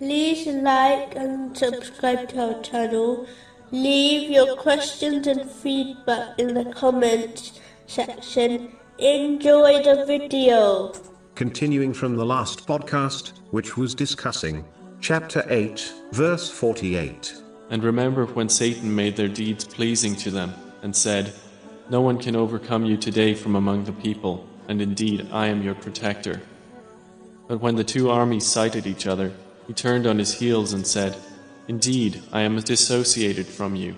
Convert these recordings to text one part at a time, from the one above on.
like and subscribe to our channel. Leave your questions and feedback in the comments section. Enjoy the video. Continuing from the last podcast, which was discussing chapter 8, verse 48. And remember when Satan made their deeds pleasing to them, and said, No one can overcome you today from among the people, and indeed I am your protector. But when the two armies sighted each other, he turned on his heels and said, Indeed, I am dissociated from you.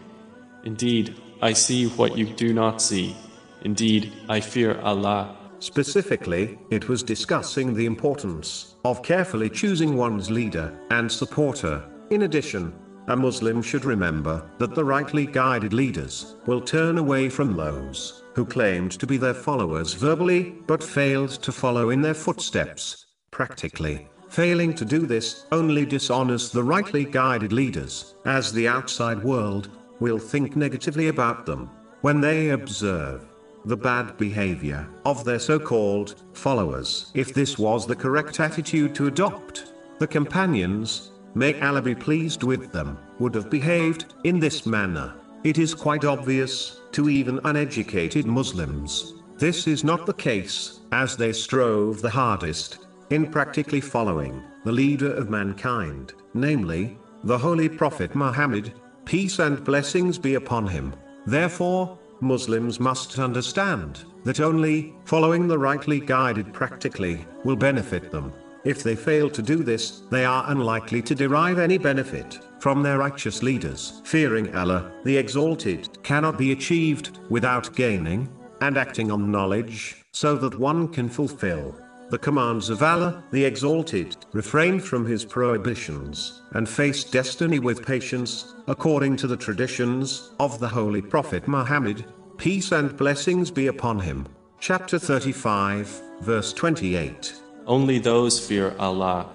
Indeed, I see what you do not see. Indeed, I fear Allah. Specifically, it was discussing the importance of carefully choosing one's leader and supporter. In addition, a Muslim should remember that the rightly guided leaders will turn away from those who claimed to be their followers verbally but failed to follow in their footsteps practically. Failing to do this only dishonors the rightly guided leaders, as the outside world will think negatively about them when they observe the bad behavior of their so called followers. If this was the correct attitude to adopt, the companions, may Allah be pleased with them, would have behaved in this manner. It is quite obvious to even uneducated Muslims. This is not the case, as they strove the hardest in practically following the leader of mankind, namely, the Holy Prophet Muhammad, peace and blessings be upon him. Therefore, Muslims must understand that only following the rightly guided practically will benefit them. If they fail to do this, they are unlikely to derive any benefit from their righteous leaders. Fearing Allah, the Exalted, cannot be achieved without gaining and acting on knowledge, so that one can fulfill the commands of Allah, the Exalted, refrain from his prohibitions, and face destiny with patience, according to the traditions of the Holy Prophet Muhammad, peace and blessings be upon him. Chapter 35, verse 28. Only those fear Allah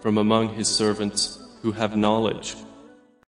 from among His servants who have knowledge